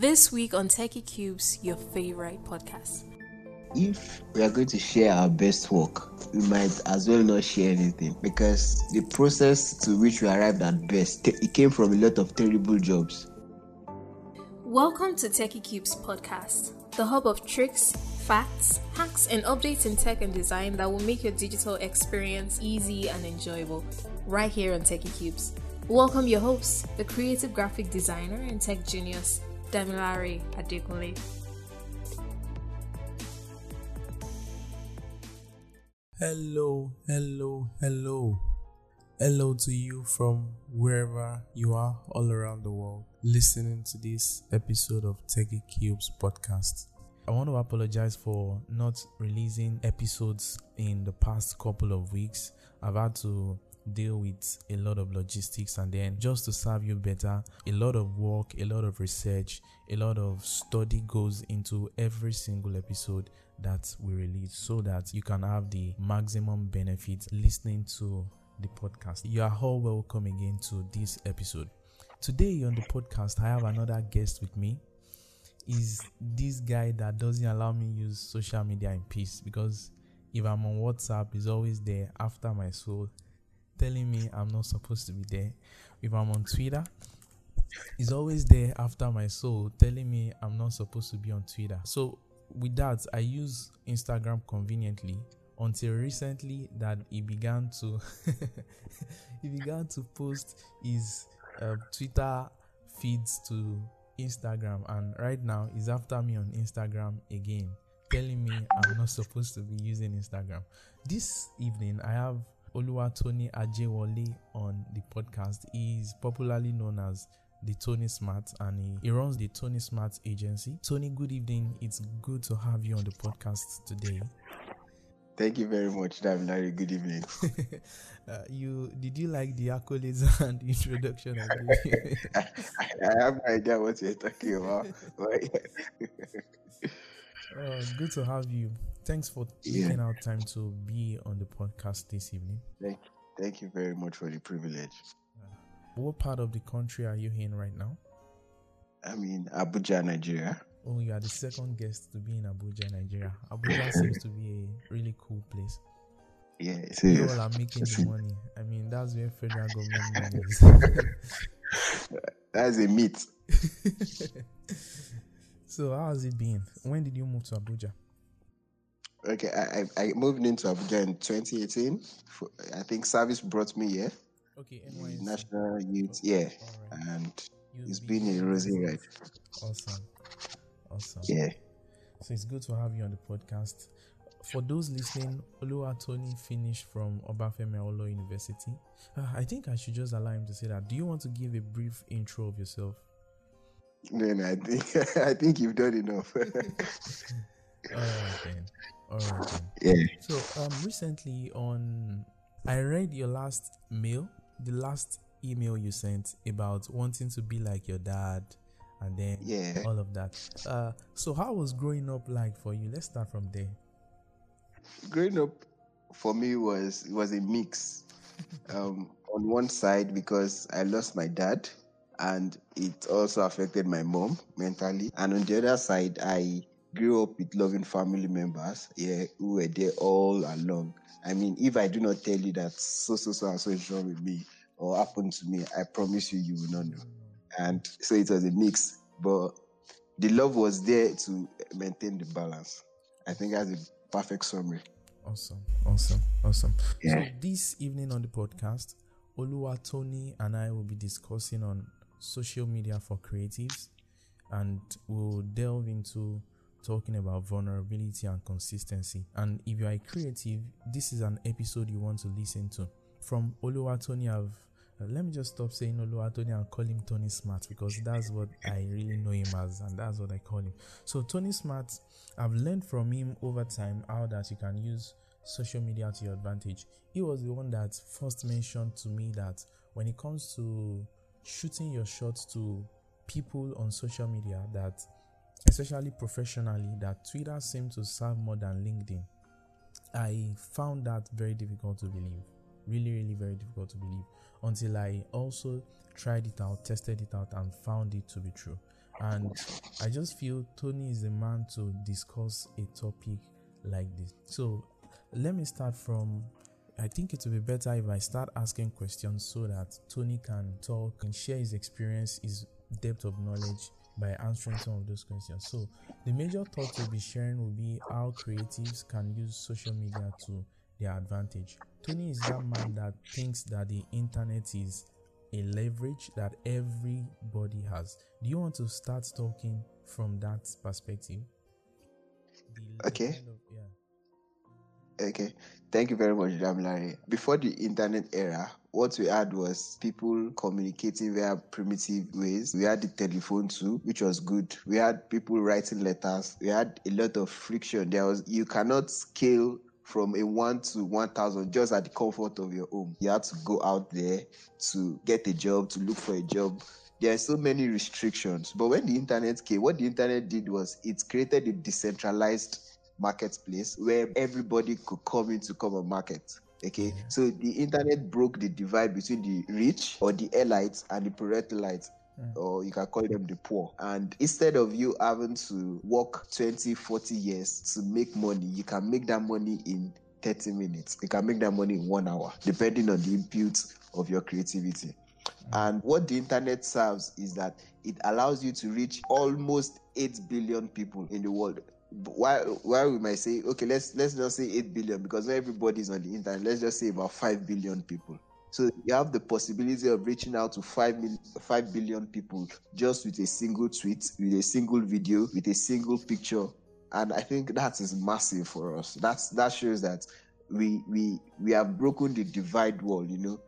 This week on Techie Cubes, your favorite podcast. If we are going to share our best work, we might as well not share anything because the process to which we arrived at best it came from a lot of terrible jobs. Welcome to Techie Cubes podcast, the hub of tricks, facts, hacks, and updates in tech and design that will make your digital experience easy and enjoyable. Right here on Techie Cubes. Welcome your host, the creative graphic designer and tech genius, Adekunle. Hello, hello, hello. Hello to you from wherever you are all around the world listening to this episode of Techie Cubes podcast. I want to apologize for not releasing episodes in the past couple of weeks. I've had to deal with a lot of logistics and then just to serve you better a lot of work a lot of research a lot of study goes into every single episode that we release so that you can have the maximum benefit listening to the podcast. You are all welcome again to this episode. Today on the podcast i have another guest with me. Is this guy that doesn't allow me use social media in peace because if i'm on whatsapp he's always there after my soul telling me I'm not supposed to be there. If I'm on Twitter, he's always there after my soul telling me I'm not supposed to be on Twitter. So with that, I use Instagram conveniently until recently that he began to he began to post his uh, Twitter feeds to Instagram and right now he's after me on Instagram again telling me I'm not supposed to be using Instagram. This evening I have Oluwatoni Ajewole on the podcast. He is popularly known as the Tony Smart and he, he runs the Tony Smart agency. Tony, good evening. It's good to have you on the podcast today. Thank you very much, David. Good evening. uh, you did you like the accolades and the introduction? I, I, have no idea what you're talking about. uh, good to have you. Thanks for yeah. taking out time to be on the podcast this evening. Thank, you, thank you very much for the privilege. Uh, what part of the country are you in right now? I'm in Abuja, Nigeria. Oh, you are the second guest to be in Abuja, Nigeria. Abuja seems to be a really cool place. Yeah, it's People are making the money. I mean, that's where federal government money is. that's a myth. so, how has it been? When did you move to Abuja? Okay, I, I moved into Abuja in 2018. I think service brought me here. Okay, NYSC. National Youth, yeah, right. and Youth it's been a rosy ride. Awesome, awesome. Yeah. So it's good to have you on the podcast. For those listening, Oluwatoni finished from Obafemi Awolowo University. Uh, I think I should just allow him to say that. Do you want to give a brief intro of yourself? No, no, I think I think you've done enough. All right then. All right. Yeah. So um, recently on, I read your last mail, the last email you sent about wanting to be like your dad, and then yeah, all of that. Uh, so how was growing up like for you? Let's start from there. Growing up for me was was a mix. um, on one side because I lost my dad and it also affected my mom mentally. And on the other side, I grew up with loving family members, yeah, who were there all along. I mean, if I do not tell you that so so so and so is wrong with me or happened to me, I promise you you will not know. And so it was a mix, but the love was there to maintain the balance. I think that's a perfect summary. Awesome, awesome, awesome. Yeah. So this evening on the podcast, Oluwatoni and I will be discussing on social media for creatives, and we'll delve into talking about vulnerability and consistency. And if you are creative, this is an episode you want to listen to. From Oluwatoni, I've uh, let me just stop saying Oluwatoni and call him Tony Smart because that's what I really know him as, and that's what I call him. So Tony Smart, I've learned from him over time how that you can use social media to your advantage. He was the one that first mentioned to me that when it comes to shooting your shots to people on social media, that especially professionally, that Twitter seemed to serve more than LinkedIn. I found that very difficult to believe. Really, really very difficult to believe until I also tried it out, tested it out, and found it to be true. And I just feel Tony is the man to discuss a topic like this. So let me start from I think it will be better if I start asking questions so that Tony can talk and share his experience, his depth of knowledge by answering some of those questions. So, the major thoughts we'll be sharing will be how creatives can use social media to their advantage. Tony is that man that thinks that the internet is a leverage that everybody has. Do you want to start talking from that perspective? The okay. Kind of, yeah. Okay. Thank you very much, Damilare. Before the internet era, what we had was people communicating via primitive ways. We had the telephone too, which was good. We had people writing letters. We had a lot of friction. There was you cannot scale from a one to one thousand just at the comfort of your home. You had to go out there to get a job, to look for a job. There are so many restrictions. But when the internet came, what the internet did was it created a decentralized marketplace where everybody could come in to come and market. Okay, so the internet broke the divide between the rich or the elites and the proletariat. Mm. or you can call them the poor. And instead of you having to work 20, 40 years to make money, you can make that money in 30 minutes. You can make that money in one hour, depending on the input of your creativity. Mm. And what the internet serves is that it allows you to reach almost 8 billion people in the world why why we might say okay let's let's just say 8 billion because not everybody is on the internet. Let's just say about 5 billion people. So you have the possibility of reaching out to 5 mil, 5 billion people just with a single tweet with a single video with a single picture. And i think that is massive for us. That's that shows that we we we have broken the divide wall you know.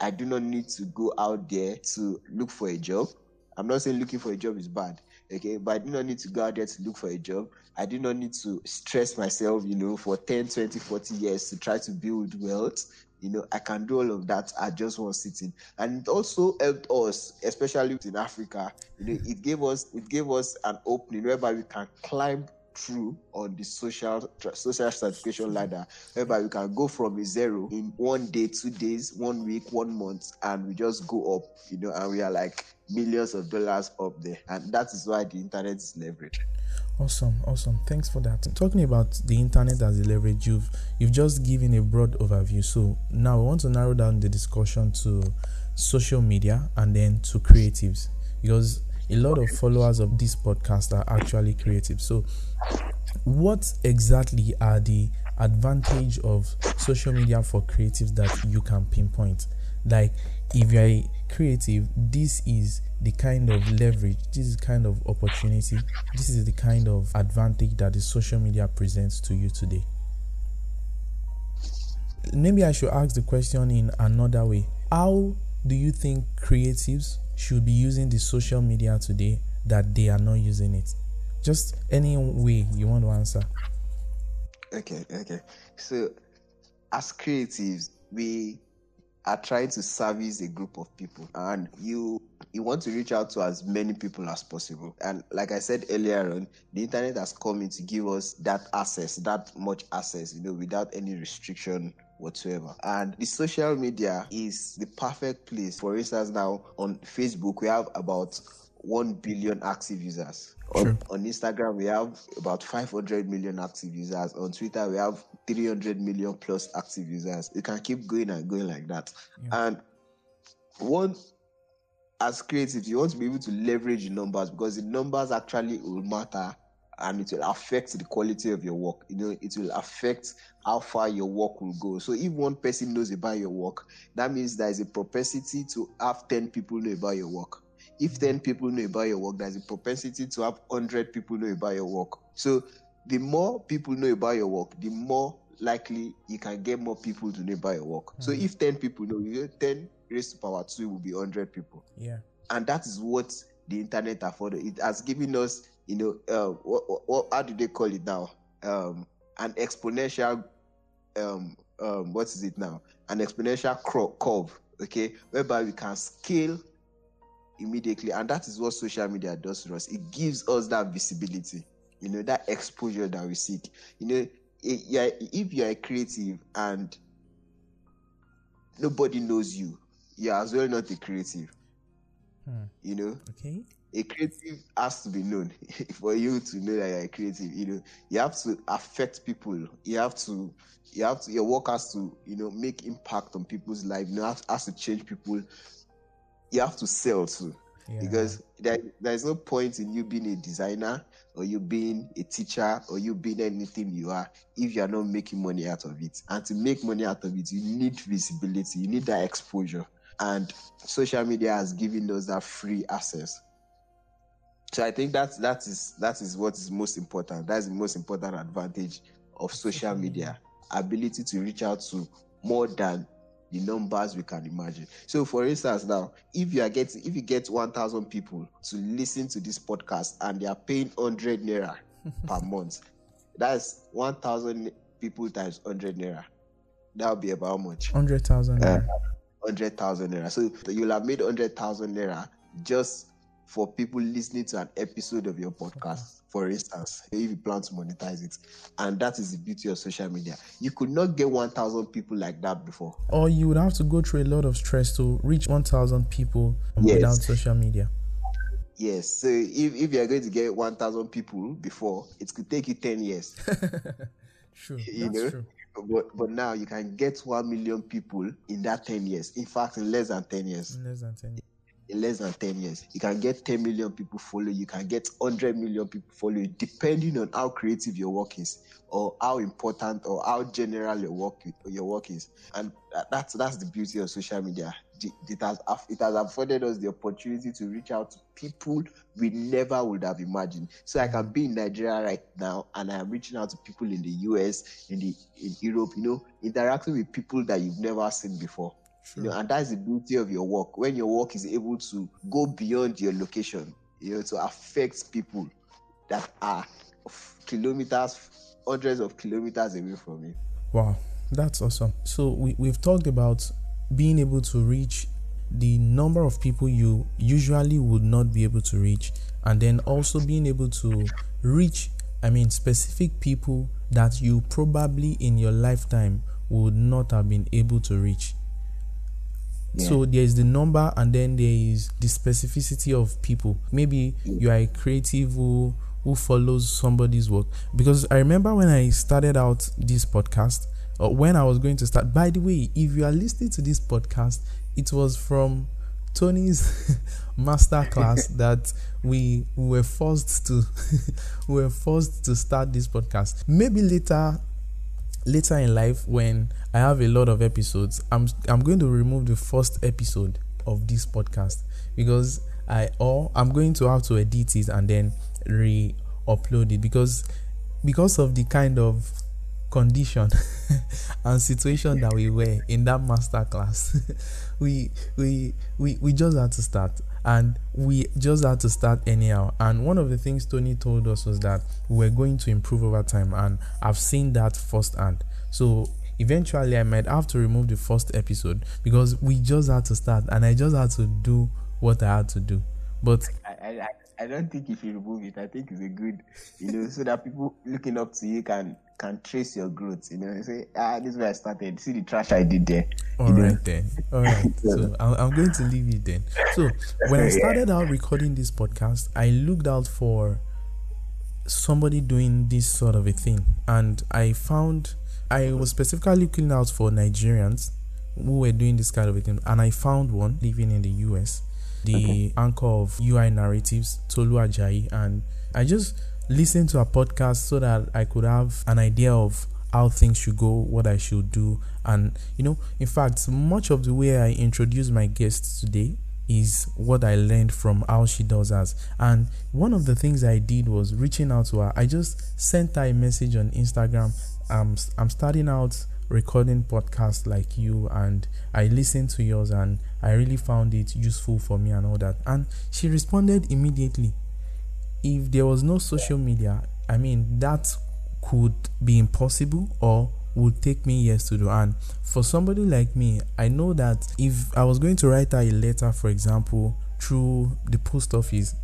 I do not need to go out there to look for a job. I'm not saying looking for a job is bad okay? But i do not need to go out there to look for a job. I do not need to stress myself you know for 10 20 40 years to try to build wealth. You know i can do all of that. At just one sitting. And it also helped us especially in africa. You know it gave us it gave us an opening whereby we can climb through on the social social certification ladder. Whereby we can go from a zero in one day two days one week one month and we just go up you know and we are like millions of dollars up there. And that is why the internet is leveraged. Awesome awesome. Thanks for that. Talking about the internet as a leverage you've you've just given a broad overview. So now i want to narrow down the discussion to social media and then to creatives. Because a lot of followers of this podcast are actually creative. So what exactly are the advantage of social media for creatives that you can pinpoint? Like if you're a creative this is the kind of leverage this is kind of opportunity this is the kind of advantage that the social media presents to you today. Maybe i should ask the question in another way. How do you think creatives should be using the social media today that they are not using it. Just any way you want to answer. Okay okay. So as creatives we are trying to service a group of people and you you want to reach out to as many people as possible. And like i said earlier on the internet has come in to give us that access that much access you know without any restriction whatsoever and the social media is the perfect place for instance now on facebook we have about 1 billion active users on, on, Instagram, we have about 500 million active users. On Twitter, we have 300 million plus active users. You can keep going and going like that. Yeah. And one, as creatives, you want to be able to leverage the numbers because the numbers actually will matter and it will affect the quality of your work. You know, it will affect how far your work will go. So if one person knows about your work, that means there is a propensity to have 10 people know about your work if 10 people know about your work, there's a propensity to have 100 people know about your work. So the more people know about your work, the more likely you can get more people to know about your work. Mm-hmm. So if 10 people know, you 10 raised to power 2 will be 100 people. Yeah. And that is what the internet afforded. It has given us, you know, uh, what, what, how do they call it now? Um, an exponential, um, um, what is it now? An exponential curve, okay, whereby we can scale immediately. And that is what social media does to us. It gives us that visibility, you know, that exposure that we seek. You know, if you're a creative and nobody knows you, you're as well not a creative. Hmm. You know? Okay. A creative has to be known for you to know that you're a creative. You know, you have to affect people. You have to, you have to, your work has to, you know, make impact on people's life. You know, has, has to change people. You have to sell too, yeah. because there, there's no point in you being a designer or you being a teacher or you being anything you are if you are not making money out of it. And to make money out of it, you need visibility. You need that exposure. And social media has given us that free access so I think that's that is that is what is most important. That's the most important advantage of social media. Ability to reach out to more than the numbers we can imagine. So for instance now, if you are getting if you get 1000 people to listen to this podcast and they are paying 100 naira per month, that's 1000 people times 100 naira. That'll be about how much? 100,000 naira. Uh, 100,000 naira. So you'll have made 100,000 naira just for people listening to an episode of your podcast, for instance, if you plan to monetize it. And that is the beauty of social media. You could not get 1,000 people like that before. Or you would have to go through a lot of stress to reach 1,000 people yes. without social media. Yes. So if, if you're going to get 1,000 people before, it could take you 10 years. true. You That's know? True. But, but now you can get 1 million people in that 10 years. In fact, in less than 10 years. In less than 10 years in less than 10 years. You can get 10 million people follow you, can get 100 million people follow you, depending on how creative your work is, or how important or how general your work your work is. And that's that's the beauty of social media. It has it has afforded us the opportunity to reach out to people we never would have imagined. So I can be in Nigeria right now, and I am reaching out to people in the US, in the in Europe. You know, interacting with people that you've never seen before. You know, and that's the beauty of your work. When your work is able to go beyond your location, you know, to affect people that are kilometers, hundreds of kilometers away from you. Wow, that's awesome. So we, we've talked about being able to reach the number of people you usually would not be able to reach, and then also being able to reach, I mean, specific people that you probably in your lifetime would not have been able to reach. So there is the number and then there is the specificity of people. Maybe you are a creative who who follows somebody's work. Because I remember when I started out this podcast, or when I was going to start. By the way, if you are listening to this podcast, it was from Tony's master class that we, we were forced to we were forced to start this podcast. Maybe later later in life when I have a lot of episodes, I'm I'm going to remove the first episode of this podcast because I or I'm going to have to edit it and then re-upload it because because of the kind of condition and situation that we were in that master class we we we we just had to start and we just had to start anyhow. And one of the things tony told us was that we were going to improve over time and i've seen that firsthand. So eventually i might have to remove the first episode because we just had to start and i just had to do what i had to do. But I, I, I don't think if you remove it, I think it's a good, you know, so that people looking up to you can can trace your growth. You know, say, ah, this is where I started. See the trash I did there. All right know? then. All right. so I'm going to leave it then. So when I started out recording this podcast, I looked out for somebody doing this sort of a thing, and I found I was specifically looking out for Nigerians who were doing this kind of a thing, and I found one living in the US the okay. anchor of UI Narratives, Tolu Ajayi, and I just listened to a podcast so that I could have an idea of how things should go, what I should do, and you know, in fact, much of the way I introduce my guests today is what I learned from how she does us. And one of the things I did was reaching out to her. I just sent her a message on Instagram. I'm I'm starting out recording podcasts like you and I listened to yours and I really found it useful for me and all that. And she responded immediately. If there was no social media, I mean, that could be impossible or would take me years to do. And for somebody like me, I know that if I was going to write her a letter, for example, through the post office,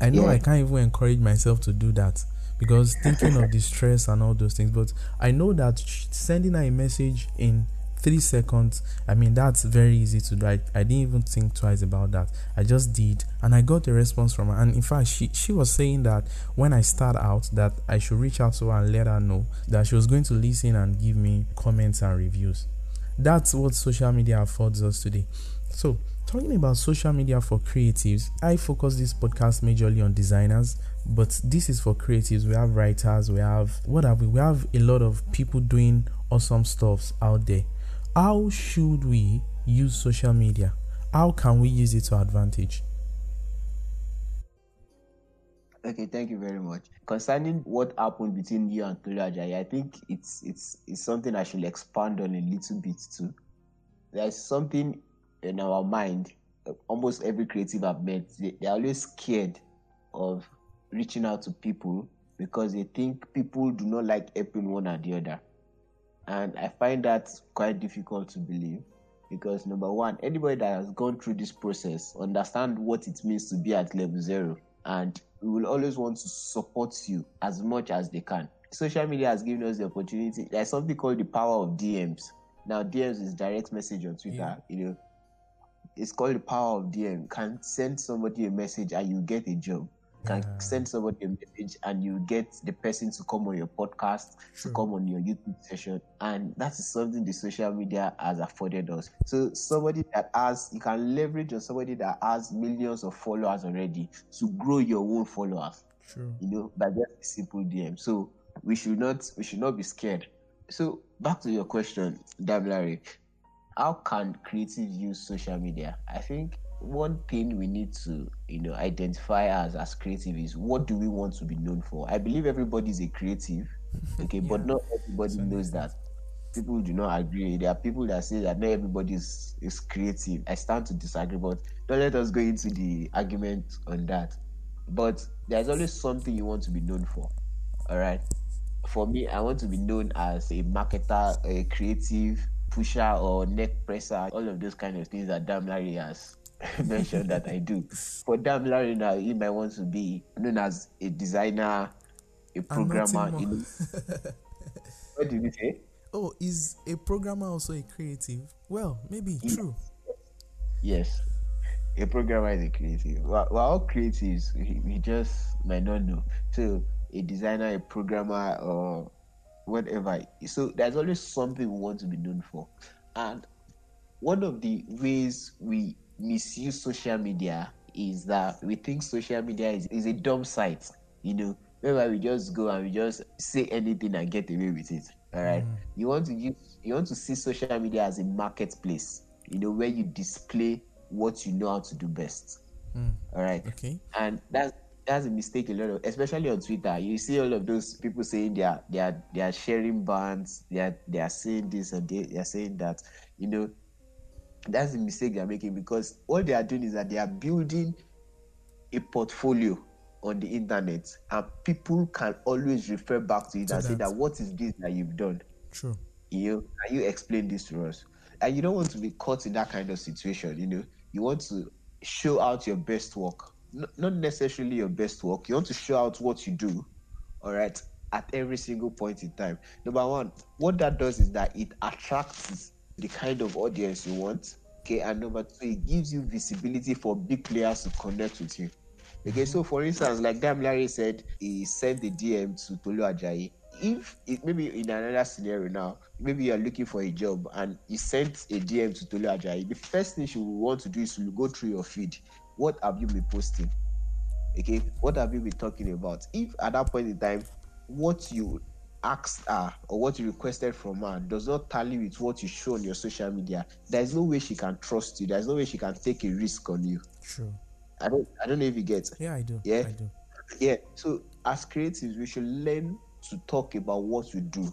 I know yeah. I can't even encourage myself to do that because thinking of the stress and all those things. But I know that sending her a message in three seconds. I mean, that's very easy to do. I, I didn't even think twice about that. I just did, and I got a response from her. And in fact, she she was saying that when I start out, that I should reach out to her and let her know that she was going to listen and give me comments and reviews. That's what social media affords us today. So, talking about social media for creatives, I focus this podcast majorly on designers, but this is for creatives. We have writers, we have what have we? We have a lot of people doing awesome stuffs out there. How should we use social media? How can we use it to advantage? Okay, thank you very much. Concerning what happened between you and Tolu Ajayi, I think it's it's it's something I should expand on a little bit too. There's something in our mind. Almost every creative I've met, they, they're always scared of reaching out to people because they think people do not like helping one or the other. And I find that quite difficult to believe because number one, anybody that has gone through this process understand what it means to be at level zero and we will always want to support you as much as they can. Social media has given us the opportunity. There's something called the power of DMs. Now, DMs is direct message on Twitter. Yeah. You know, it's called the power of DM. You can send somebody a message and you get a job can yeah. send somebody a message and you get the person to come on your podcast, to hmm. come on your YouTube session. And that is something the social media has afforded us. So somebody that has, you can leverage on somebody that has millions of followers already to grow your own followers. True. You know, by just a simple DM. So we should not, we should not be scared. So back to your question, Damilare, how can creatives use social media? I think one thing we need to you know identify as as creative is what do we want to be known for? I believe everybody is a creative okay yeah. but not everybody knows that. People do not agree. There are people that say that not everybody is, is creative. I stand to disagree but don't let us go into the argument on that. But there's always something you want to be known for all right for me i want to be known as a marketer a creative pusher or neck presser all of those kind of things that Damilare has mentioned that I do. For Damilare now, he might want to be known as a designer, a programmer. You know. what did you say? Oh, is a programmer also a creative? Well, maybe yes. true. Yes, a programmer is a creative. We're, we're all creatives. We, we just might not know. So, a designer, a programmer, or whatever. So, there's always something we want to be known for. And one of the ways we misuse social media is that we think social media is, is a dumb site, you know, whereby we just go and we just say anything and get away with it. All right. Mm. You want to use you want to see social media as a marketplace, you know, where you display what you know how to do best. Mm. All right. Okay. And that's that's a mistake a lot of especially on Twitter. You see all of those people saying they are they are they are sharing bands, they are they are saying this and they, they are saying that. You know, that's the mistake they're making because what they are doing is that they are building a portfolio on the internet and people can always refer back to it and that. say that. what is this that you've done? True. You know can you explain this to us? And you don't want to be caught in that kind of situation you know. You want to show out your best work. Not necessarily your best work. You want to show out what you do all right at every single point in time. Number one what that does is that it attracts the kind of audience you want. Okay, and number two, it gives you visibility for big players to connect with you. Okay, so for instance, like Damilare said, he sent a DM to Tolu Ajayi. If it, maybe in another scenario now, maybe you're looking for a job and you sent a DM to Tolu Ajayi, the first thing she will want to do is to go through your feed. What have you been posting? Okay, what have you been talking about? If at that point in time, what you asked her or what you requested from her does not tally with what you show on your social media, there's no way she can trust you. There's no way she can take a risk on you. True. I don't I don't know if you get. Yeah, I do. Yeah. I do. Yeah. So as creatives, we should learn to talk about what we do.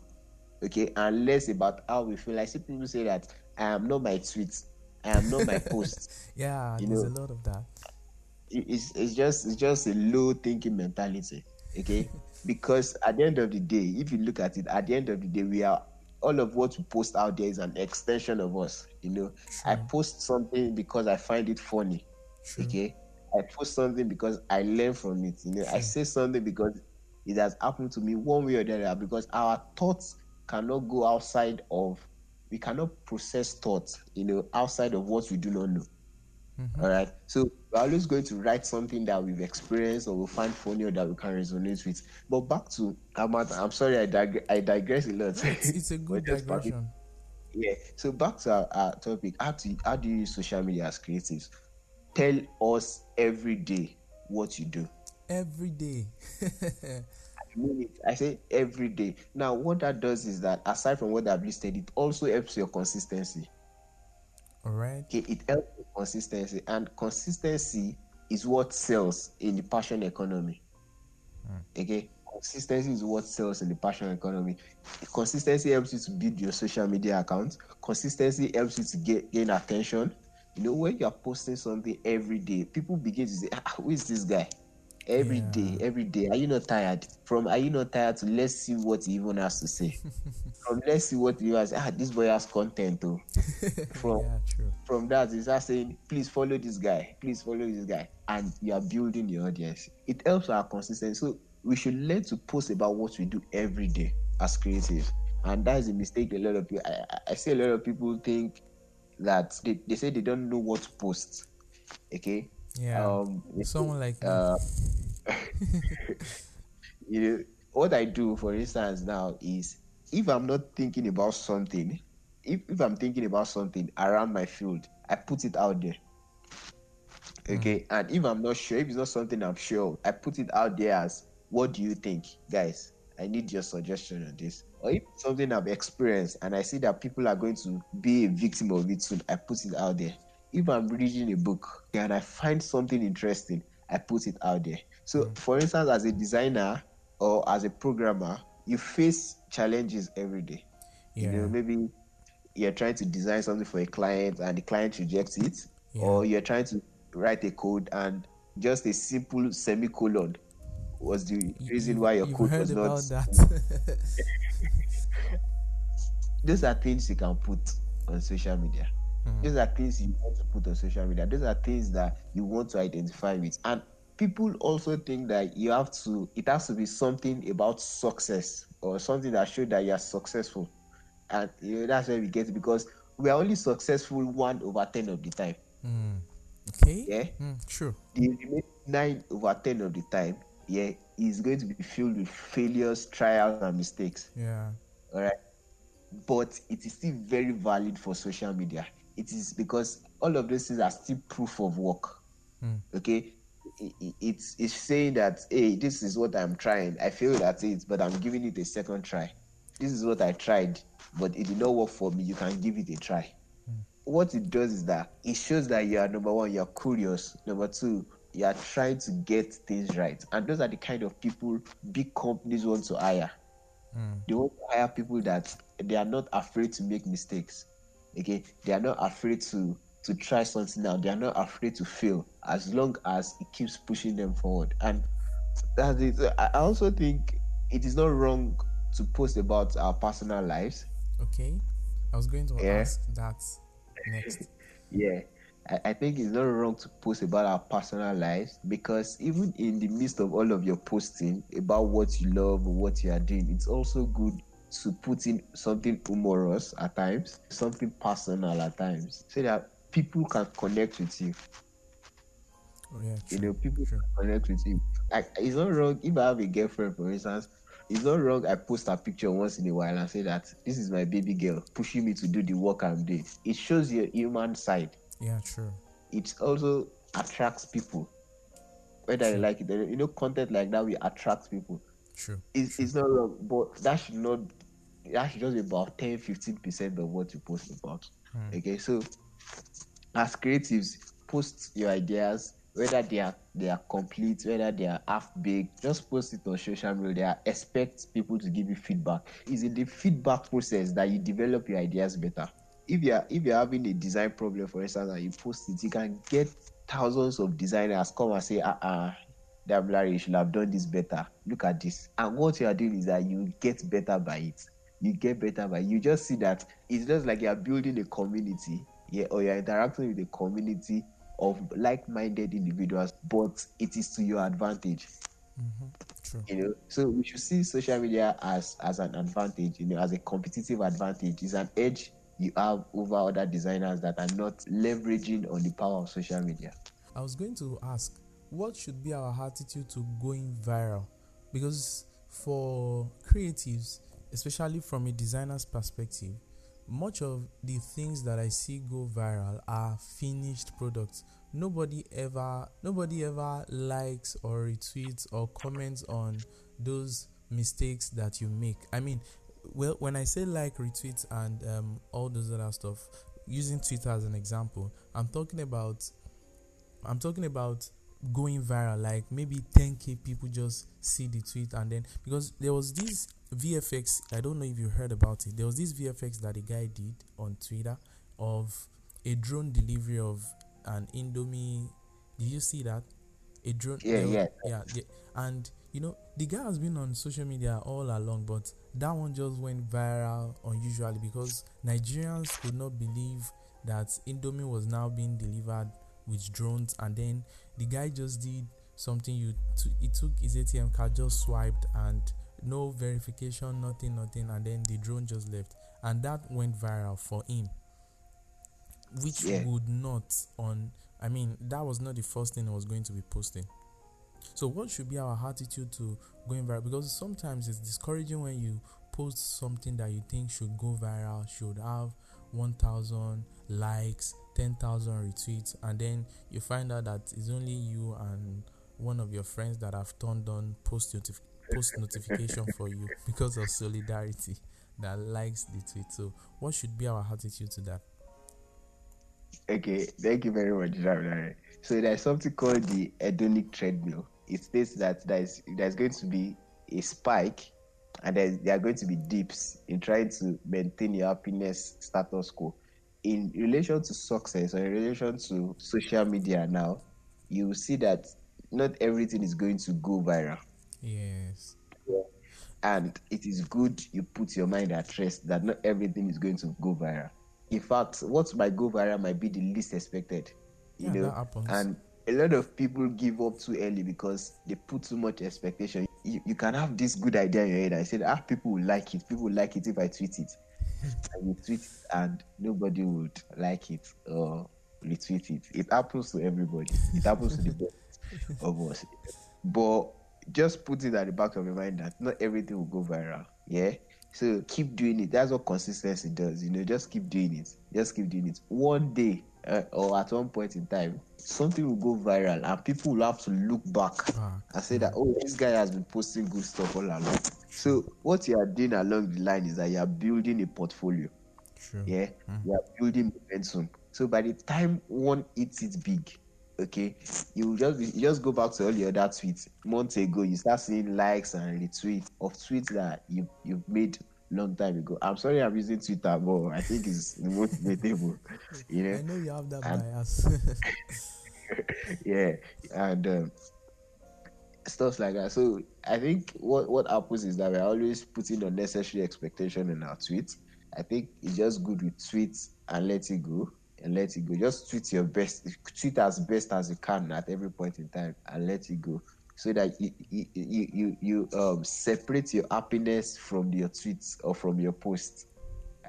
Okay, and less about how we feel. I see people say that I am not my tweets, I am not my posts. yeah, you there's know, a lot of that. It's it's just it's just a low thinking mentality. Okay. because at the end of the day, if you look at it, at the end of the day, we are all of what we post out there is an extension of us. You know, True. I post something because I find it funny. True. Okay, I post something because I learn from it. You know, True. I say something because it has happened to me one way or the other. Because our thoughts cannot go outside of we cannot process thoughts, you know, outside of what we do not know. Mhm. All right. So we're always going to write something that we've experienced or we find funny or that we can resonate with. But back to Amat, I'm sorry I, dig- I digress a lot. It's, it's a good digression. Yeah. So back to our, our topic. How do you, how do you use social media as creatives? Tell us every day what you do. Every day. I mean it. I say every day. Now, what that does is that aside from what I've listed, it also helps your consistency. All right. Okay, it helps with consistency, and consistency is what sells in the passion economy. Okay, consistency is what sells in the passion economy. Consistency helps you to build your social media account. Consistency helps you to get gain attention. You know, when you are posting something every day, people begin to say, ah, "Who is this guy?" Every Yeah. day, every day. Are you not tired? From are you not tired to let's see what he even has to say. From let's see what he has. Ah, this boy has content though. From yeah, from that start saying please follow this guy please follow this guy and you are building the audience it helps our consistency so we should learn to post about what we do every day as creatives and that is a mistake a lot of people i, I- I see a lot of people think that they, they say they don't know what to post okay Yeah. um Someone like uh, you know what i do for instance now is if i'm not thinking about something if, if i'm thinking about something around my field i put it out there. Okay? And if i'm not sure if it's not something i'm sure i put it out there as what do you think guys? I need your suggestion on this. Or if something i've experienced and i see that people are going to be a victim of it soon i put it out there if i'm reading a book and i find something interesting i put it out there so for instance as a designer or as a programmer you face challenges every day yeah. you know maybe you're trying to design something for a client and the client rejects it Yeah. or you're trying to write a code and just a simple semicolon was the You- reason why your code was not that. those are things you can put on social media Mhm. those are things you want to put on social media those are things that you want to identify with and people also think that you have to it has to be something about success or something that shows that you are successful and you know that's where we get it because we are only successful one over ten of the time Mm. Okay. yeah Mm, true. the remaining nine over ten of the time yeah is going to be filled with failures trials and mistakes Yeah. all right but it is still very valid for social media it is because all of those things are still proof of work. Mm. okay? It's it's saying that hey this is what i'm trying. I failed at it but i'm giving it a second try. This is what i tried but it did not work for me. You can give it a try. What it does is that it shows that you are number one you're curious. Number two you are trying to get things right. And those are the kind of people big companies want to hire. Mm. they want to hire people that they are not afraid to make mistakes okay they are not afraid to to try something out they are not afraid to fail as long as it keeps pushing them forward and that is i I also think it is not wrong to post about our personal lives Okay. I was going to Yeah. ask that next. yeah I, I think it's not wrong to post about our personal lives because even in the midst of all of your posting about what you love or what you are doing it's also good to put in something humorous at times something personal at times so that people can connect with you Oh, yeah. you know people True. can connect with you like it's not wrong if i have a girlfriend for instance it's not wrong i post a picture once in a while and say that this is my baby girl pushing me to do the work i'm doing it shows your human side Yeah. True. it also attracts people whether you True. like it you know content like that will attract people True. it's, it's not wrong but that should not that should just be about 10 15 percent of what you post about Hmm. okay so as creatives post your ideas whether they are they are complete whether they are half baked just post it on social media expect people to give you feedback it's in the feedback process that you develop your ideas better if you're if you're having a design problem for instance and you post it you can get thousands of designers come and say uh-uh Damilare, you should have done this better. Look at this. And what you are doing is that you get better by it. You get better by you just see that it's just like you're building a community, yeah, or you're interacting with a community of like-minded individuals, but it is to your advantage. Mm-hmm. True. You know, so we should see social media as as an advantage, you know, as a competitive advantage. It's an edge you have over other designers that are not leveraging on the power of social media? I was going to ask, what should be our attitude to going viral? Because for creatives, especially from a designer's perspective, much of the things that I see go viral are finished products. Nobody ever nobody ever likes or retweets or comments on those mistakes that you make. I mean, well when I say like retweets and um, all those other stuff, using Twitter as an example, I'm talking about I'm talking about going viral like maybe 10k people just see the tweet and then because there was this vfx i don't know if you heard about it there was this vfx that a guy did on twitter of a drone delivery of an indomie did you see that a drone Yeah, yeah. yeah the- and you know the guy has been on social media all along but that one just went viral unusually because nigerians could not believe that indomie was now being delivered with drones and then the guy just did something you t- he took his atm card just swiped and no verification nothing nothing and then the drone just left. And that went viral for him. Which Yeah. would not on i mean that was not the first thing i was going to be posting. So what should be our attitude to going viral? Because sometimes it's discouraging when you post something that you think should go viral should have 1000 likes 10000 retweets and then you find out that it's only you and one of your friends that have turned on post notif- post notification for you because of solidarity that likes the tweet so what should be our attitude to that Okay, thank you very much, Damilare. So there's something called the hedonic treadmill. It states that there's there's going to be a spike and there's, there are going to be dips in trying to maintain your happiness status quo. In relation to success or in relation to social media now, you see that not everything is going to go viral. yes And it is good you put your mind at rest that not everything is going to go viral. In fact, what might go viral might be the least expected. You Yeah, know, and a lot of people give up too early because they put too much expectation. You, you can have this good idea in your head. I said, ah, people will like it. People will like it if I tweet it. And you tweet it and nobody would like it or retweet it. It happens to everybody. It happens to the best of us. But just put it at the back of your mind that not everything will go viral. Yeah. So keep doing it. That's what consistency does. You know, just keep doing it. Just keep doing it. One day uh, or at one point in time, something will go viral and people will have to look back Back. and say that, oh, this guy has been posting good stuff all along. So what you are doing along the line is that you are building a portfolio. True. Yeah, you are building momentum. So by the time one hits it big, okay, you just you just go back to all your other tweets months ago. You start seeing likes and retweets of tweets that you you've made long time ago. I'm sorry I'm using Twitter, but I think it's the most relatable. You know, I know you have that And- bias. yeah, and um, stuff like that. So I think what what happens is that we're always putting unnecessary expectation in our tweets. I think it's just good with tweets and let it go and let it go. Just tweet your best, tweet as best as you can at every point in time and let it go, so that you you you you, you um separate your happiness from your tweets or from your posts.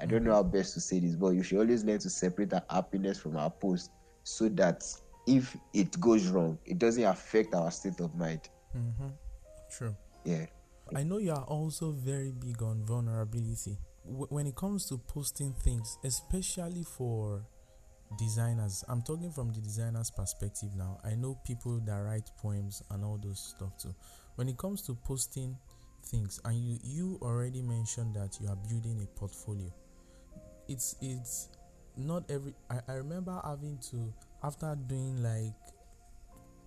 I don't know how best to say this, but you should always learn to separate our happiness from our post so that if it goes wrong, it doesn't affect our state of mind. Mm-hmm. True. Yeah. I know you are also very big on vulnerability. W- when it comes to posting things, especially for designers, I'm talking from the designer's perspective now. I know people that write poems and all those stuff too. When it comes to posting things, and you you already mentioned that you are building a portfolio. It's it's not every. I, I remember having to after doing like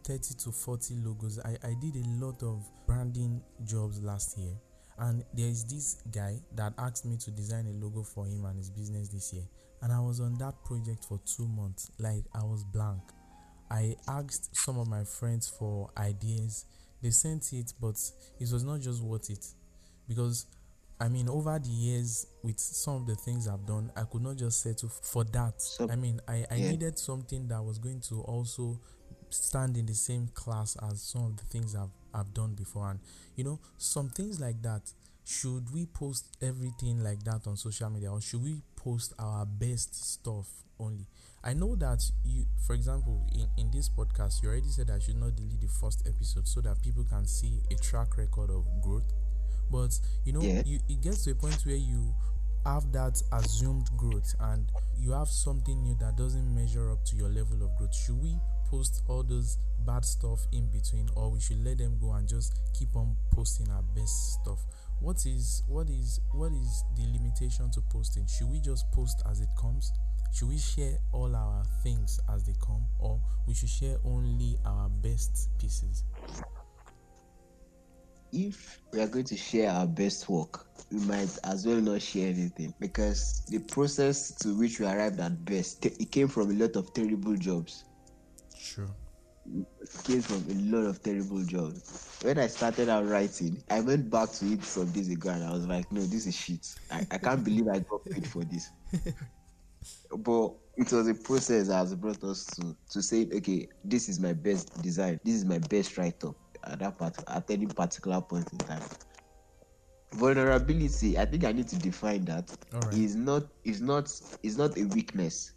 30 to 40 logos. I, I did a lot of branding jobs last year. And there is this guy that asked me to design a logo for him and his business this year. And I was on that project for two months. Like, I was blank. I asked some of my friends for ideas. They sent it, but it was not just worth it. Because, I mean, over the years, with some of the things I've done, I could not just settle for that. So- I mean, I, I yeah. needed something that was going to also stand in the same class as some of the things I've I've done before and you know some things like that should we post everything like that on social media or should we post our best stuff only. I know that you, for example, in, in this podcast, you already said I should not delete the first episode so that people can see a track record of growth. But you know, Yeah. you it gets to a point where you have that assumed growth and you have something new that doesn't measure up to your level of growth. Should we post all those bad stuff in between or we should let them go and just keep on posting our best stuff? What is what is what is the limitation to posting? Should we just post as it comes? Should we share all our things as they come or we should share only our best pieces? if we are going to share our best work, we might as well not share anything because the process to which we arrived at best it came from a lot of terrible jobs. Sure. Came from a lot of terrible jobs. When I started out writing, I went back to it some days ago and I was like, no, this is shit. I, I can't believe I got paid for this. but it was a process that has brought us to to say, okay, this is my best design, this is my best write-up at that part at any particular point in time. Vulnerability, I think I need to define that. Alright. Is not is not is not a weakness.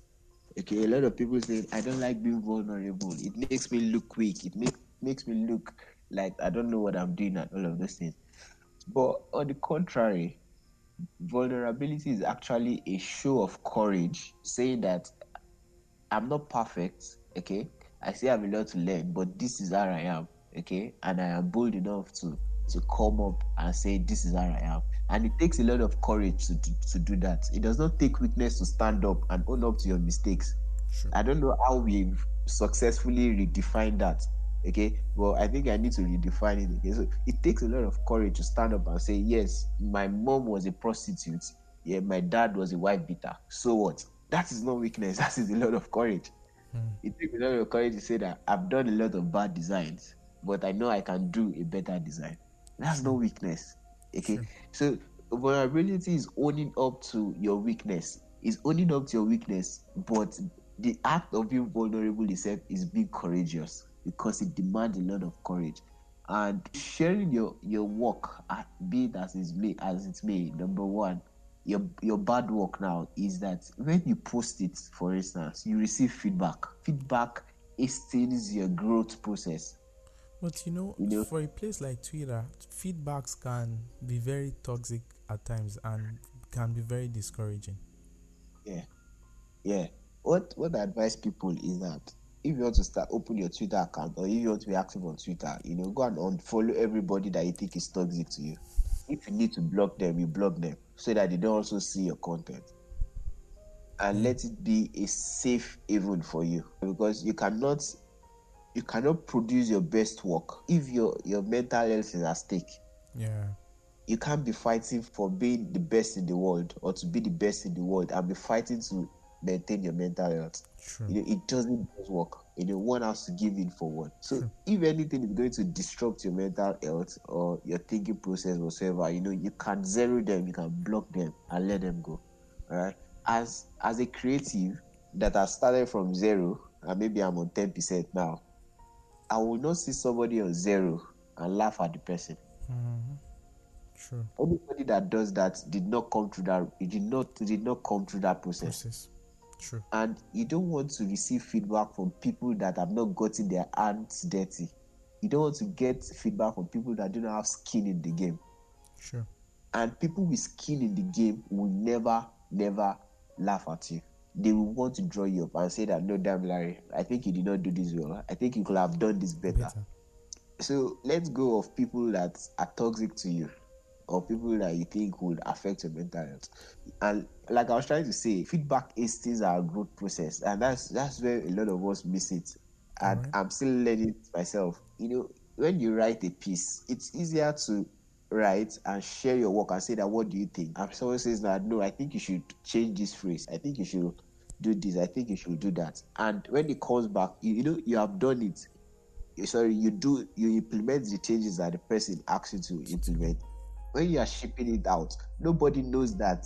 Okay, a lot of people say I don't like being vulnerable. It makes me look weak. It make, makes me look like I don't know what I'm doing and all of those things. But on the contrary, vulnerability is actually a show of courage, saying that I'm not perfect, okay? I still have a lot to learn, but this is how I am, okay? And I am bold enough to to come up and say this is how I am. And it takes a lot of courage to, to, to do that. It does not take weakness to stand up and own up to your mistakes. Sure. I don't know how we've successfully redefined that. Okay, well, I think I need to redefine it. Okay, so it takes a lot of courage to stand up and say, Yes, my mom was a prostitute. Yeah, my dad was a wife beater. So what? That is not weakness. That is a lot of courage. Hmm. It takes a lot of courage to say that I've done a lot of bad designs, but I know I can do a better design. That's no weakness. Okay, Sure. so vulnerability is owning up to your weakness. Is owning up to your weakness, but the act of being vulnerable itself is being courageous because it demands a lot of courage. And sharing your your work, be it as is may as it may, number one, your your bad work now is that when you post it, for instance, you receive feedback. Feedback hastens your growth process. But you know, You know- for a place like Twitter, feedbacks can be very toxic at times and can be very discouraging. Yeah, yeah. What what I advise people is that if you want to start open your Twitter account or if you want to be active on Twitter, you know, go and unfollow everybody that you think is toxic to you. If you need to block them, you block them so that they don't also see your content. And hmm. let it be a safe haven for you because you cannot you cannot produce your best work if your your mental health is at stake Yeah. you can't be fighting for being the best in the world or to be the best in the world and be fighting to maintain your mental health. True. You know, it doesn't work. You know, one has to give in for one. So if anything is going to disrupt your mental health or your thinking process whatsoever, you know, you can zero them, you can block them and let them go. All right. As as a creative that has started from zero and maybe I'm on 10% now, I will not see somebody on zero and laugh at the person mm-hmm. True. anybody that does that did not come through that it did not It did not come through that process Process. True. and you don't want to receive feedback from people that have not gotten their hands dirty you don't want to get feedback from people that do not have skin in the game Sure. and people with skin in the game will never never laugh at you they will want to draw you up and say that no Damilare i think you did not do this well. I think you could have done this better. Better. so let's go of people that are toxic to you or people that you think would affect your mental health. And like i was trying to say feedback instincts are a growth process and that's that's where a lot of us miss it. And Alright. i'm still learning myself. You know when you write a piece it's easier to write and share your work and say that what do you think? And someone says that no i think you should change this phrase. I think you should do this i think you should do that. And when it comes back you, you know you have done it. You- sorry you do you implement the changes that the person asks you to implement. When you are shipping it out nobody knows that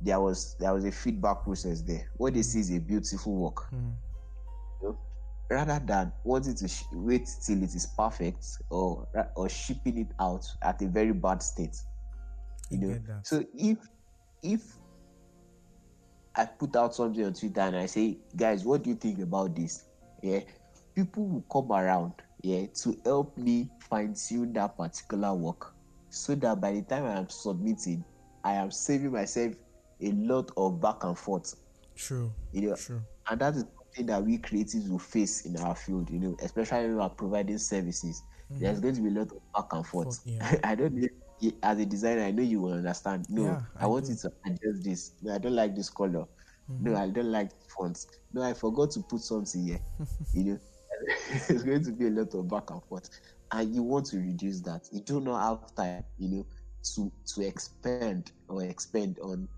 there was there was a feedback process there. What they see is a beautiful work. Mm. you know, rather than wanting to sh- wait till it is perfect or or shipping it out at a very bad state. You know so if if I put out something on Twitter and I say, guys, what do you think about this? Yeah, people will come around, yeah, to help me fine tune that particular work, so that by the time I am submitting, I am saving myself a lot of back and forth. True. You know, True. and that is something that we creatives will face in our field. You know, especially when we are providing services. There's going to be a lot of back and forth. Mm-hmm. Yeah. I don't know. As a designer, I know you will understand. No, Yeah, I, I want you to adjust this. No, I don't like this color. No, Mm-hmm. I don't like fonts. No, I forgot to put something here. you know, it's going to be a lot of back and forth, and you want to reduce that. You do not have time, you know, to to expand or expand on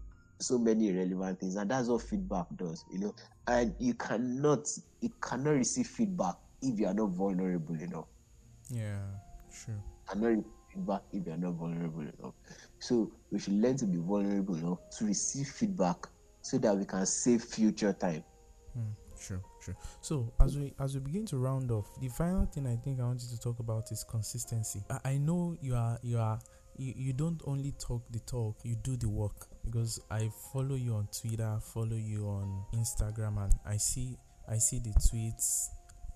so many relevant things, and that's what feedback does. You know, and you cannot you cannot receive feedback if you are not vulnerable enough. Yeah. True. Cannot feedback if they are not vulnerable enough. So we should learn to be vulnerable enough to receive feedback so that we can save future time. Mm, True, true. So as we as we begin to round off, the final thing I think I want you to talk about is consistency. I, I know you are you are you, you don't only talk the talk, you do the work. Because I follow you on Twitter, follow you on Instagram and I see I see the tweets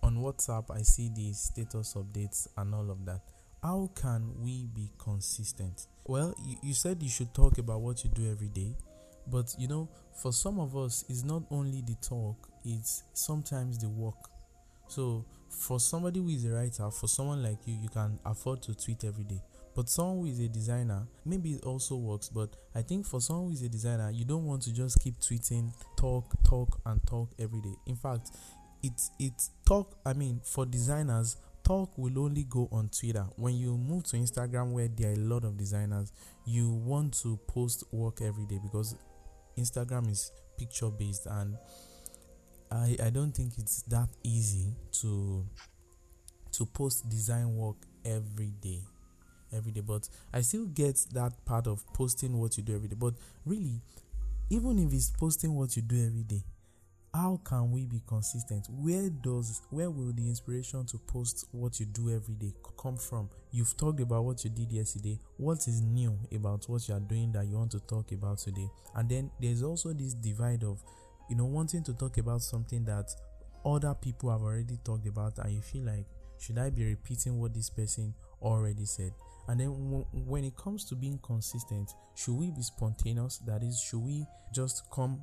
on WhatsApp, I see the status updates and all of that. How can we be consistent? Well, you, you said you should talk about what you do every day, but you know, for some of us, it's not only the talk, it's sometimes the work. So, for somebody who is a writer, for someone like you, you can afford to tweet every day. But someone who is a designer, maybe it also works. But I think for someone who is a designer, you don't want to just keep tweeting, talk, talk, and talk every day. In fact, it's it's talk. I mean, for designers, talk will only go on Twitter. When you move to Instagram, where there are a lot of designers, you want to post work every day because Instagram is picture based and I, I don't think it's that easy to to post design work every day every day but i still get that part of posting what you do every day but really even if it's posting what you do every day how can we be consistent? Where does where will the inspiration to post what you do every day come from? You've talked about what you did yesterday. What is new about what you are doing that you want to talk about today? And then there's also this divide of you know wanting to talk about something that other people have already talked about and you feel like should i be repeating what this person already said? And then w- when it comes to being consistent should we be spontaneous? That is should we just come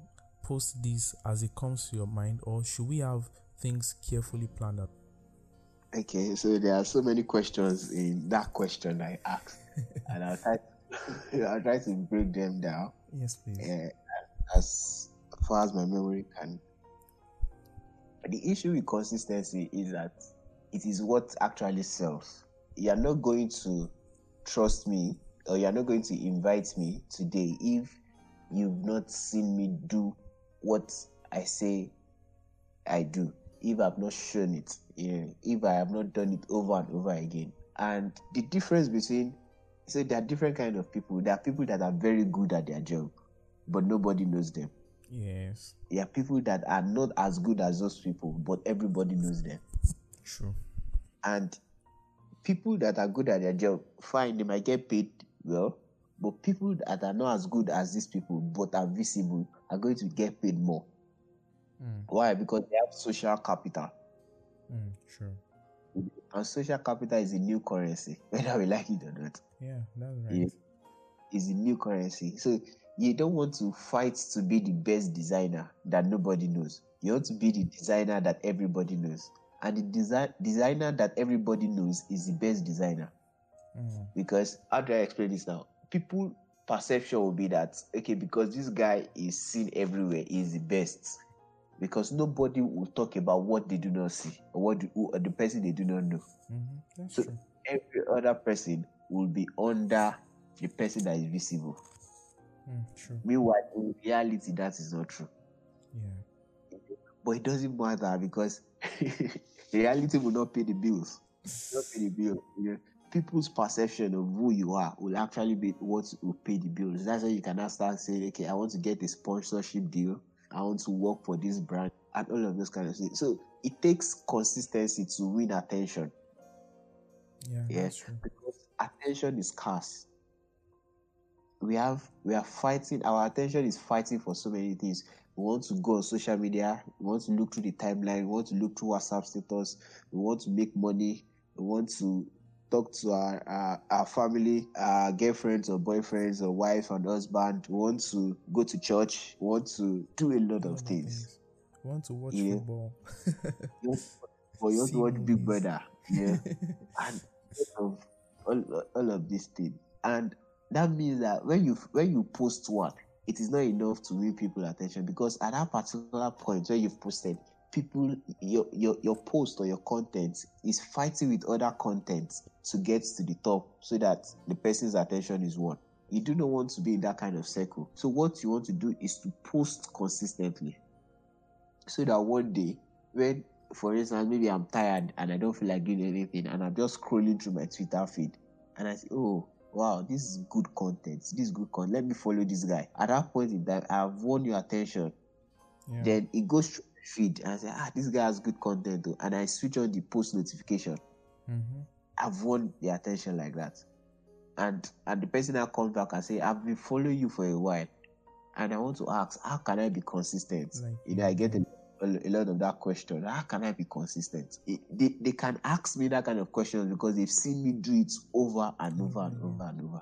post this as it comes to your mind or should we have things carefully planned out Okay, so there are so many questions in that question I asked, and I'll try, I'll try to break them down yes please uh, as far as my memory can. The issue with consistency is that it is what actually sells. You are not going to trust me, or you are not going to invite me today if you've not seen me do what I say I do. If I've not shown it, you know, if I have not done it over and over again. And the difference between so there are different kind of people. There are people that are very good at their job, but nobody knows them. yes There are people that are not as good as those people, but everybody knows them. true And people that are good at their job, fine, they might get paid well, but people that are not as good as these people, but are visible, are going to get paid more. mm, Why? Because they have social capital. mm, true And social capital is a new currency, whether we like it or not. yeah that's right Yeah. Is a new currency. So you don't want to fight to be the best designer that nobody knows. You want to be the designer that everybody knows. And the desi- designer that everybody knows is the best designer. Mm, Because how do I explain this now? People perception will be that okay, because this guy is seen everywhere, he is the best. Because nobody will talk about what they do not see or what the, or the person they do not know. mhm, So- true Every other person will be under the person that is visible. mm, true Meanwhile, in reality, that is not true. yeah But it doesn't matter because reality will not pay the bills. Not pay the bill. You know, people's perception of who you are will actually be what will pay the bills. That's why you can now start saying, okay, I want to get a sponsorship deal. I want to work for this brand and all of those kind of things. So it takes consistency to win attention. yeah true because attention is scarce. We have we are fighting. Our attention is fighting for so many things. We want to go on social media. We want to look through the timeline. We want to look through WhatsApp status. We want to make money. We want to talk to our, our, our family, our girlfriends or boyfriends or wife and husband. We want to go to church. We want to do a lot of things. We want to watch Yeah. football. You want to watch Big. Brother. Yeah. and all of, all, all of these things. And that means that when you when you post one, it is not enough to win people attention because at that particular point where you've posted, people your your your post or your content is fighting with other content to get to the top so that the person's attention is won. You do not want to be in that kind of circle. So what you want to do is to post consistently so that one day when for instance maybe i'm tired and i don't feel like doing anything and i'm just scrolling through my twitter feed and i say oh wow this is good content this is good content let me follow this guy at that point in time i've won your attention Yeah. then it goes feed and i say ah this guy has good content though. and i switch on the post notification mm-hmm. I've won the attention like that. And and the person that comes back and say, I've been following you for a while. And I want to ask, how can I be consistent? Like, you know, I get a, a, lot of that question. How can I be consistent? It, they, they can ask me that kind of question because they've seen me do it over and over and Mhm. over and over.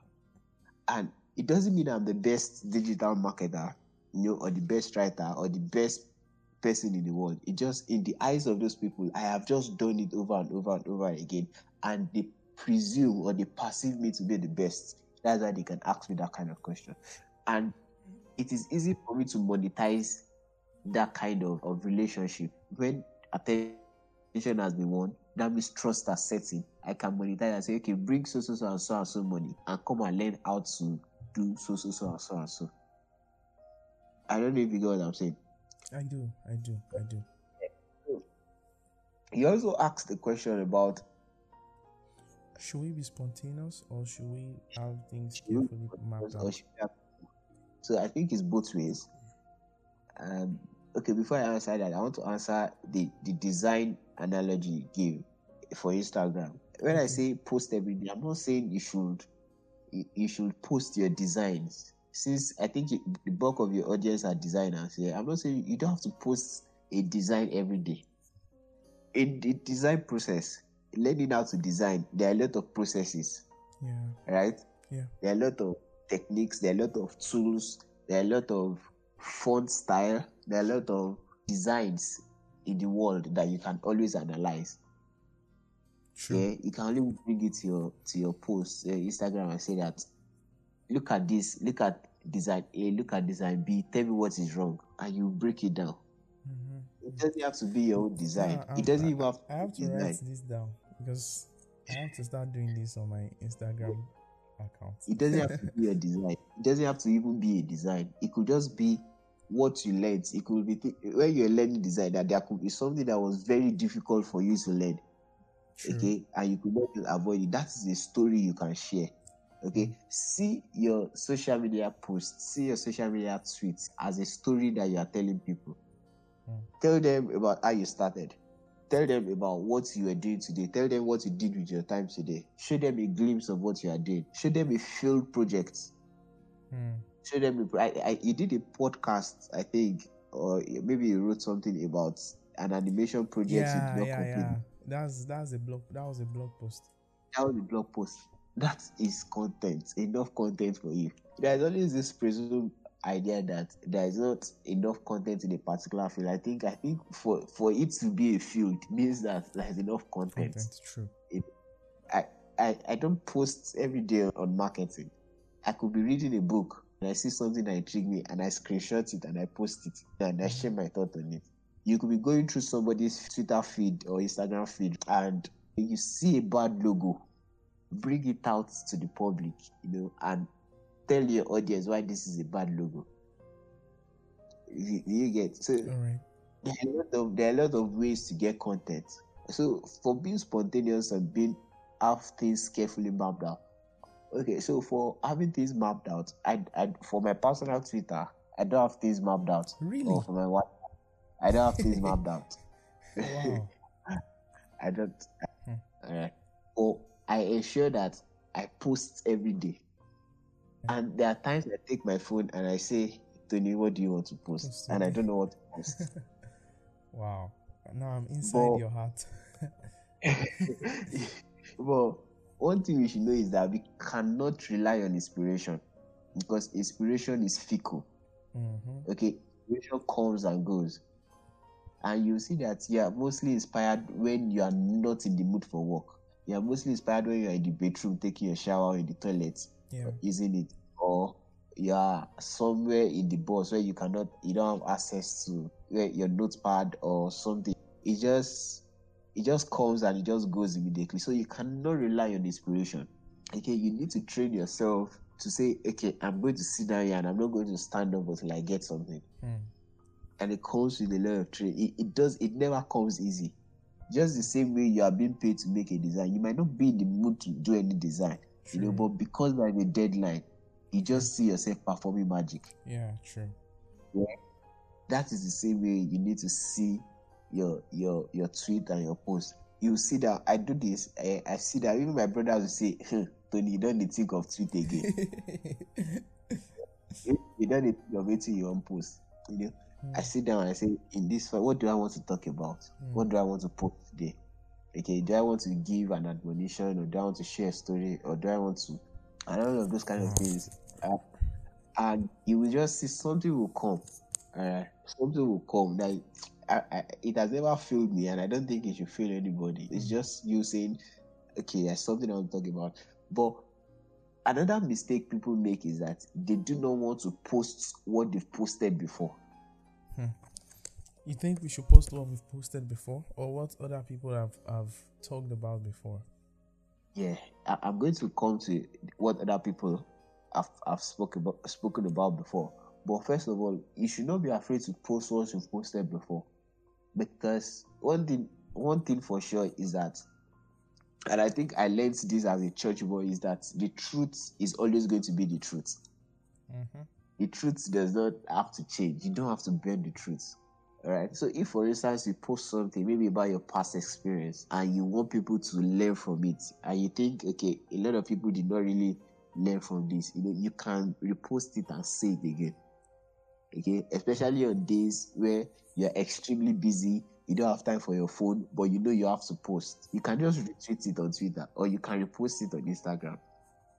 And it doesn't mean I'm the best digital marketer, you know, or the best writer or the best person in the world. It just in the eyes of those people, I have just done it over and over and over again, and they presume or they perceive me to be the best. That's why they can ask me that kind of question. And it is easy for me to monetize that kind of, of relationship when attention has been won. That means trust has set in. I can monetize and say, okay, bring so so so and so and so money and come and learn how to do so so so and so and so. I don't know if you get what I'm saying. I do, I do, I do. He also asked the question about Should we be spontaneous or should we have things carefully mapped out? so I think it's both ways. Um, okay, before I answer that, I want to answer the, the design analogy you gave for Instagram. When I say post every day, I'm not saying you should you, you should post your designs. Since I think you, the bulk of your audience are designers, yeah, I'm not saying you don't have to post a design every day. In the design process, learning how to design, there are a lot of processes Yeah, right? Yeah. There are a lot of techniques, there are a lot of tools, there are a lot of font style, there are a lot of designs in the world that you can always analyze. true. Yeah, you can only bring it to your to your post, uh, Instagram, and say that look at this, look at design A, look at design B, tell me what is wrong, and you break it down. Mhm. It doesn't have to be your own design. It doesn't I- even have to I have to write this down because I have to start doing this on my Instagram account. It doesn't have to be a design. It doesn't have to even be a design. It could just be what you learned. It could be th- when you're learning design that there could be something that was very difficult for you to learn. True. Okay, and you could not avoid it. That is a story you can share. Okay, see your social media posts, see your social media tweets as a story that you are telling people. Mm. Tell them about how you started. Tell them about what you are doing today. Tell them what you did with your time today. Show them a glimpse of what you are doing. Show them a failed project. Hmm. Show them. A, I, I, you did a podcast, I think, or maybe you wrote something about an animation project Yeah, yeah, complete. yeah. That's that's a blog. That was a blog post. That was a blog post. That is content. Enough content for you. There's always this presumed idea that there is not enough content in a particular field. I think I think for for it to be a field means that there is enough content. Content. True. I, I I don't post every day on marketing. I could be reading a book and I see something that intrigues me and I screenshot it and I post it and I mm. share my thought on it. You could be going through somebody's Twitter feed or Instagram feed and you see a bad logo, bring it out to the public, you know, and tell your audience why this is a bad logo. You, you get so All right. there are a lot of there are a lot of ways to get content. So for being spontaneous and being have things carefully mapped out. Okay, so for having things mapped out, I, I for my personal Twitter, I don't have things mapped out. Really? Or for my what, I don't have things mapped out. Wow. I don't. Hmm. Or I ensure that I post every day. And there are times I take my phone and I say, Tony, what do you want to post? Post and I don't know what to post. Wow. Now I'm inside But- your heart. but one thing we should know is that we cannot rely on inspiration because inspiration is fickle. hmm Okay, inspiration comes and goes. And you see that you are mostly inspired when you are not in the mood for work. You are mostly inspired when you are in the bedroom taking a shower or in the toilet Yeah. using it, or you are somewhere in the bus where you cannot, you don't have access to your notepad or something. It just, it just comes and it just goes immediately. So you cannot rely on inspiration. Okay, you need to train yourself to say, okay, I'm going to sit down here and I'm not going to stand up until I get something. Mm. And it comes with a lot of training. It, it does. It never comes easy. Just the same way you are being paid to make a design, you might not be in the mood to do any design you know but because there's a deadline you just see yourself performing magic. Yeah, true. that is the same way you need to see your your your tweet and your post. You see that i do this i, I see that even my brothers will say "Hmm, tony you don't need to think of tweet again. You don't need to think of waiting you on post you know i sit down and i say in this what do i want to talk about? Mm. what do i want to post today? Okay do i want to give an admonition or do i want to share a story or do i want to and all of those kind of things. Uh, and you will just see something will come something will come that I, I, it has never failed me and i don't think it should fail anybody. It's Mm. just you saying okay there's something I want to talk about. But another mistake people make is that they do not want to post what they've posted before You think we should post what we've posted before or what other people have, have talked about before? yeah I, i'm going to come to what other people have, have spoken about spoken about before but first of all you should not be afraid to post what you've posted before because one thing one thing for sure is that and i think i learned this as a church boy is that the truth is always going to be the truth Mm-hmm. the truth does not have to change. You don't have to bend the truth. Right. So, if for instance you post something maybe about your past experience and you want people to learn from it, and you think, okay, a lot of people did not really learn from this, you know, you can repost it and say it again. Okay. Especially on days where you're extremely busy, you don't have time for your phone, but you know you have to post. You can just retweet it on Twitter or you can repost it on Instagram.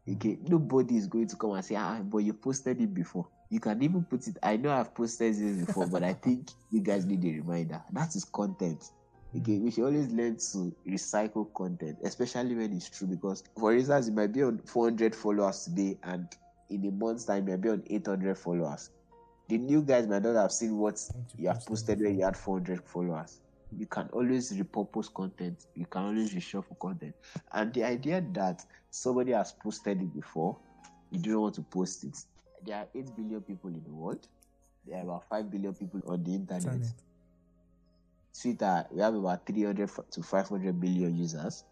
Okay, nobody is going to come and say, ah, but you posted it before. You can even put it. I know I've posted this before, but I think you guys need a reminder. That is content. Okay, we should always learn to recycle content, especially when it's true. Because, for instance, you might be on 400 followers today, and in a month's time, you might be on 800 followers. The new guys might not have seen what you have posted posted when you had 400 followers. You can always repurpose content. You can always reshuffle content. And the idea that somebody has posted it before, you don't want to post it. There are 8 billion people in the world. There are about 5 billion people on the internet. Internet. Twitter, we have about 300 to 500 billion users.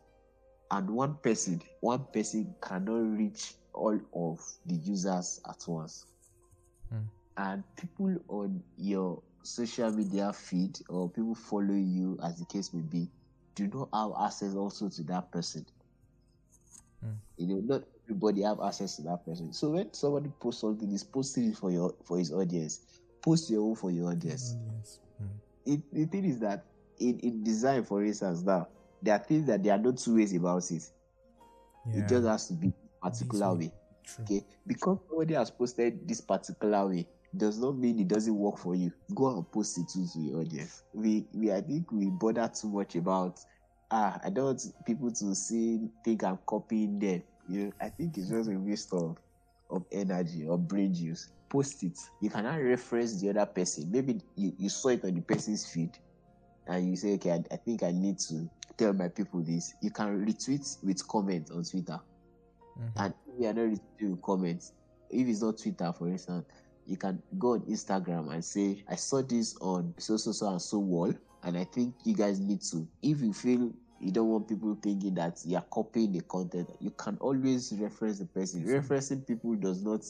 And one person, one person cannot reach all of the users at once. Hmm. And people on your social media feed or people following you, as the case may be, do not have access also to that person. Hmm. You know, not everybody have access to that person. So when somebody posts something, he's posting it for your for his audience. Post your own for your audience Audience. Mm. it, the thing is that in, in design, for instance, now there are things that there are no two ways about it. Yeah. It just has to be a particular way. way. True. Okay, because somebody has posted this particular way does not mean it doesn't work for you. Go and post it to your audience. We we I think we bother too much about ah I don't want people to see think I'm copying them. You I think it's just a waste of of energy or brain juice. Post it. You cannot reference the other person. Maybe you, you saw it on the person's feed and you say, okay, I, I think I need to tell my people this. You can retweet with comment on Twitter. Mhm. And if you are not retweeting with comments, if it's not Twitter, for instance, you can go on Instagram and say, I saw this on so so so and so wall, and I think you guys need to. If you feel you don't want people thinking that you are copying the content, you can always reference the person. Referencing people does not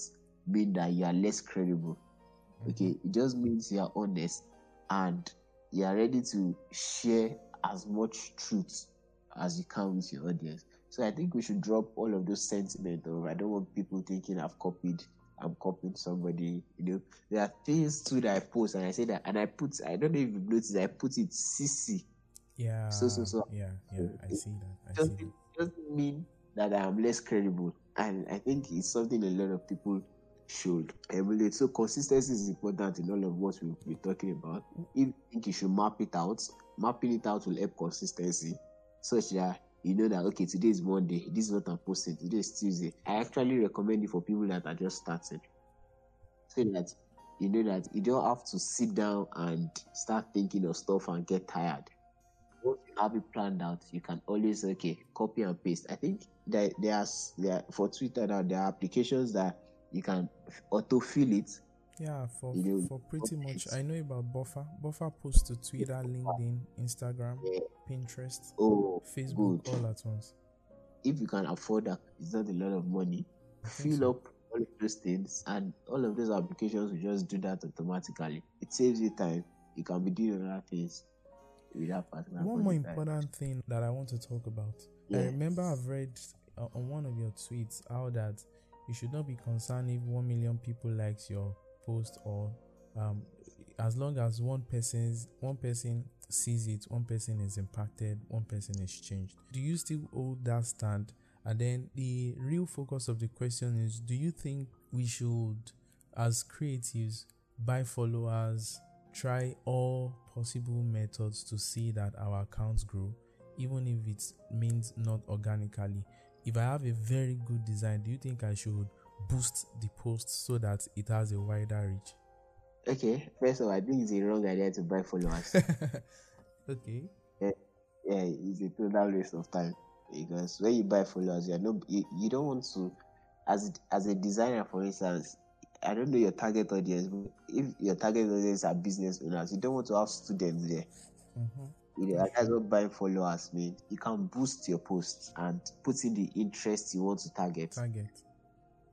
mean that you are less credible. Mm-hmm. Okay, it just means you are honest and you are ready to share as much truth as you can with your audience. So I think we should drop all of those sentiments of I don't want people thinking I've copied I'm copying somebody. You know, there are things too that I post and I say that, and I put. I don't know if you've noticed. I put it CC. Yeah. So so so. Yeah, yeah. I see that. I Doesn't that. doesn't mean that I'm less credible, and I think it's something a lot of people should emulate. So consistency is important in all of what we- we're talking about. If you think you should map it out, mapping it out will help consistency, such that you know that okay, today is Monday. This is what I'm posting. Today is Tuesday. I actually recommend it for people that are just starting, so that you know that you don't have to sit down and start thinking of stuff and get tired. Once you have it planned out, you can always okay copy and paste. I think that there's there for Twitter now there are applications that you can auto fill it. Yeah, for You know, for pretty much, is- I know about Buffer. Buffer posts to Twitter, LinkedIn, Instagram, Yeah. Pinterest, Oh, Facebook, good. all at once. if you can afford that, it's not a lot of money. Fill so. up all of those things, and all of those applications will just do that automatically. It saves you time. You can be doing other things with that particular. One more important thing that I want to talk about. I remember I've read uh, on one of your tweets how that you should not be concerned if one million people likes your post or um, as long as one person's one person sees it, one person is impacted, one person is changed. Do you still hold that stand? And then the real focus of the question is: Do you think we should, as creatives, buy followers, try all possible methods to see that our accounts grow, even if it means not organically. If I have a very good design, do you think I should boost the post so that it has a wider reach? Okay, first of all, I think it's a wrong idea to buy followers. okay. yeah, it's a total waste of time because when you buy followers, you're no, you, you don't want to, as as a designer, for instance, I don't know your target audience, but if your target audience are business owners, you don't want to have students there. Mm-hmm. You know, that's what buying followers mean. You can boost your posts and put in the interest you want to target. Target.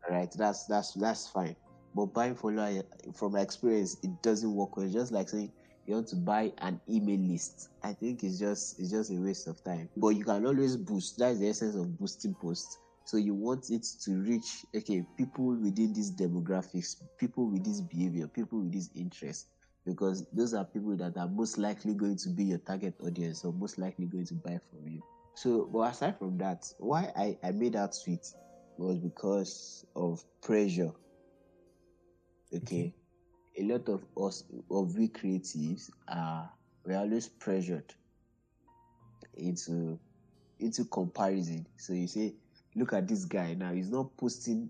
Right? That's that's that's fine. But buying follower, from my experience, it doesn't work well. It's just like saying you want to buy an email list. I think it's just it's just a waste of time. But you can always boost. That's the essence of boosting posts. So you want it to reach okay people within these demographics, people with this behavior, people with this interest, because those are people that are most likely going to be your target audience or most likely going to buy from you. So, but aside from that, why I, I made that tweet was because of pressure. Okay. A lot of us of we creatives are we're always pressured into into comparison. So you say, look at this guy now, he's not posting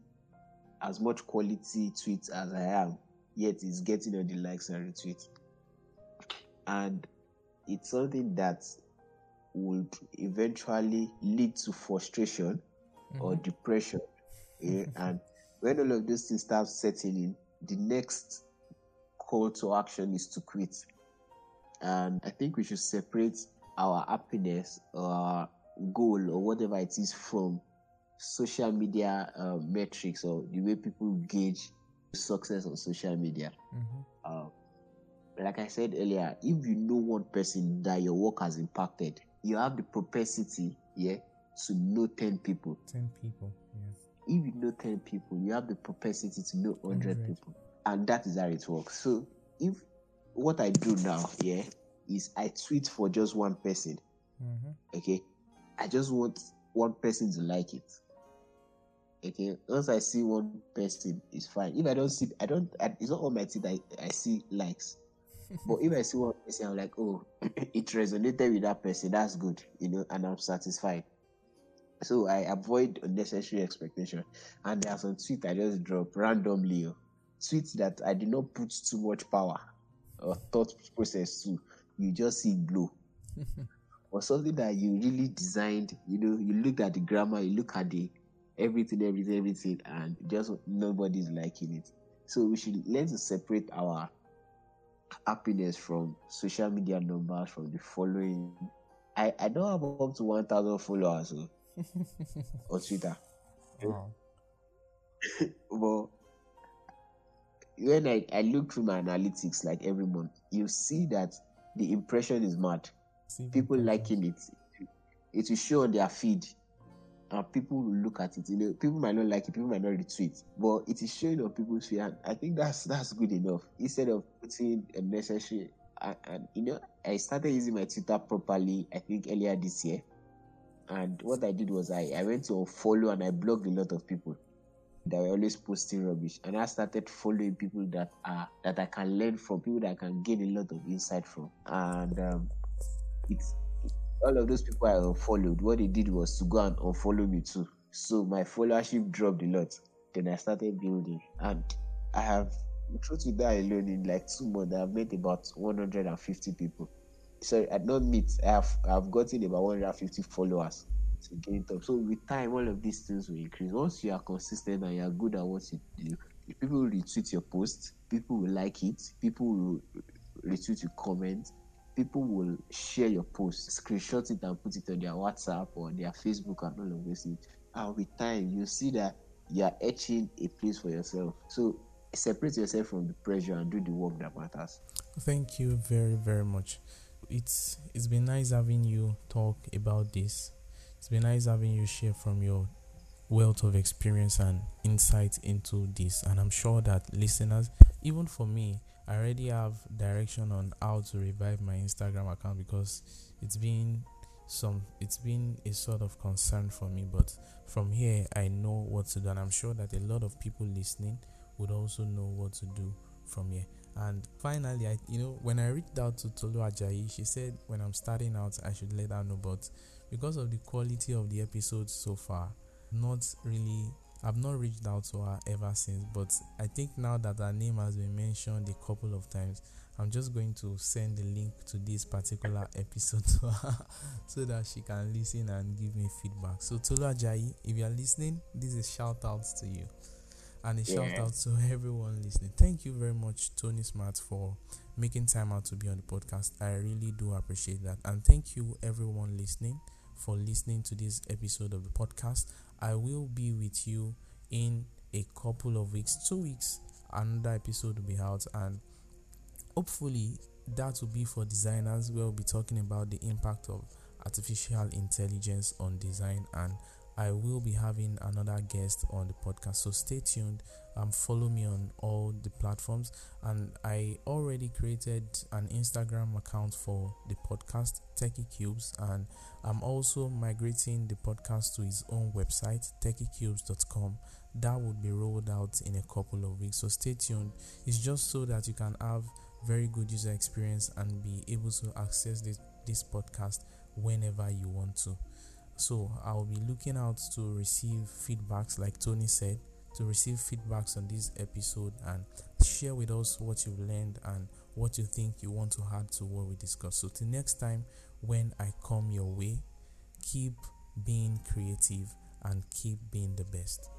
as much quality tweets as I am, yet he's getting all the likes and retweets. And it's something that would eventually lead to frustration or Mhm. depression. Yeah? and when all of those things start setting in, the next call to action is to quit. And I think we should separate our happiness or our goal or whatever it is from social media uh, metrics or the way people gauge success on social media. Mhm. Uh, like I said earlier, if you know one person that your work has impacted, you have the propensity, yeah, to know 10 people. Ten people. yes. If you know 10 people, you have the propensity to know 100 100. people. And that is how it works. So, if what I do now, yeah, is I tweet for just one person, Mm-hmm. okay, I just want one person to like it. Okay, once I see one person, it's fine. If I don't see, I don't, I, it's not all my tweet, I, I see likes. But if I see one person, I'm like, oh, it resonated with that person. That's good, you know, and I'm satisfied. So I avoid unnecessary expectation. And there are some tweets I just drop randomly. oh. Tweets that I did not put too much power or thought process to. You just see blow. or something that you really designed. You know, you look at the grammar, you look at the everything, everything, everything, and just nobody's liking it. So we should learn to separate our happiness from social media numbers, from the following. I, I don't have up to 1,000 followers oh, on Twitter. wow. But when I, I look through my analytics like every month, you see that the impression is mad. See People liking it. It will show on their feed. People will look at it. You know, people might not like it, people might not retweet, but it is showing on people's fear. And I think that's that's good enough. Instead of putting unnecessary, and, and you know, I started using my Twitter properly. I think earlier this year, and what I did was I I went to follow and I blocked a lot of people that were always posting rubbish, and I started following people that are that I can learn from, people that I can gain a lot of insight from, and um, it's all of those people I unfollowed, what they did was to go and unfollow me too. So my followership dropped a lot. Then I started building, and I have, truth with that alone, in like two months, I've met about 150 people. Sorry, I don't meet. I have I've gotten about 150 followers to. So with time, all of these things will increase. Once you are consistent and you are good at what you do, people will retweet your post, people will like it, people will retweet your comment, people will share your post, screenshot it and put it on their WhatsApp or their Facebook and all of things. And with time, you see that you are etching a place for yourself. So separate yourself from the pressure and do the work that matters. Thank you very, very much. It's it's been nice having you talk about this. It's been nice having you share from your wealth of experience and insight into this. And I'm sure that listeners, even for me, I already have direction on how to revive my Instagram account because it's been some it's been a sort of concern for me but from here I know what to do and I'm sure that a lot of people listening would also know what to do from here. And finally, I you know when I reached out to Tolu Ajayi, she said when I'm starting out I should let her know. But because of the quality of the episodes so far, not really I've not reached out to her ever since, but I think now that her name has been mentioned a couple of times, I'm just going to send the link to this particular episode to her so that she can listen and give me feedback. So Tolu Ajayi, if you are listening, this is shout out to you. And a yeah. shout out to everyone listening. Thank you very much, Tony Smart, for making time out to be on the podcast. I really do appreciate that. And thank you, everyone listening, for listening to this episode of the podcast. I will be with you in a couple of weeks, two weeks. Another episode will be out, and hopefully, that will be for designers. We'll be talking about the impact of artificial intelligence on design and I will be having another guest on the podcast. So stay tuned. Um, follow me on all the platforms. And I already created an Instagram account for the podcast, Techie Cubes. And I'm also migrating the podcast to his own website, techiecubes.com. That would be rolled out in a couple of weeks. So stay tuned. It's just so that you can have very good user experience and be able to access this, this podcast whenever you want to. So I'll be looking out to receive feedbacks, like Tony said, to receive feedbacks on this episode and share with us what you've learned and what you think you want to add to what we discussed. So till next time, when I come your way, keep being creative and keep being the best.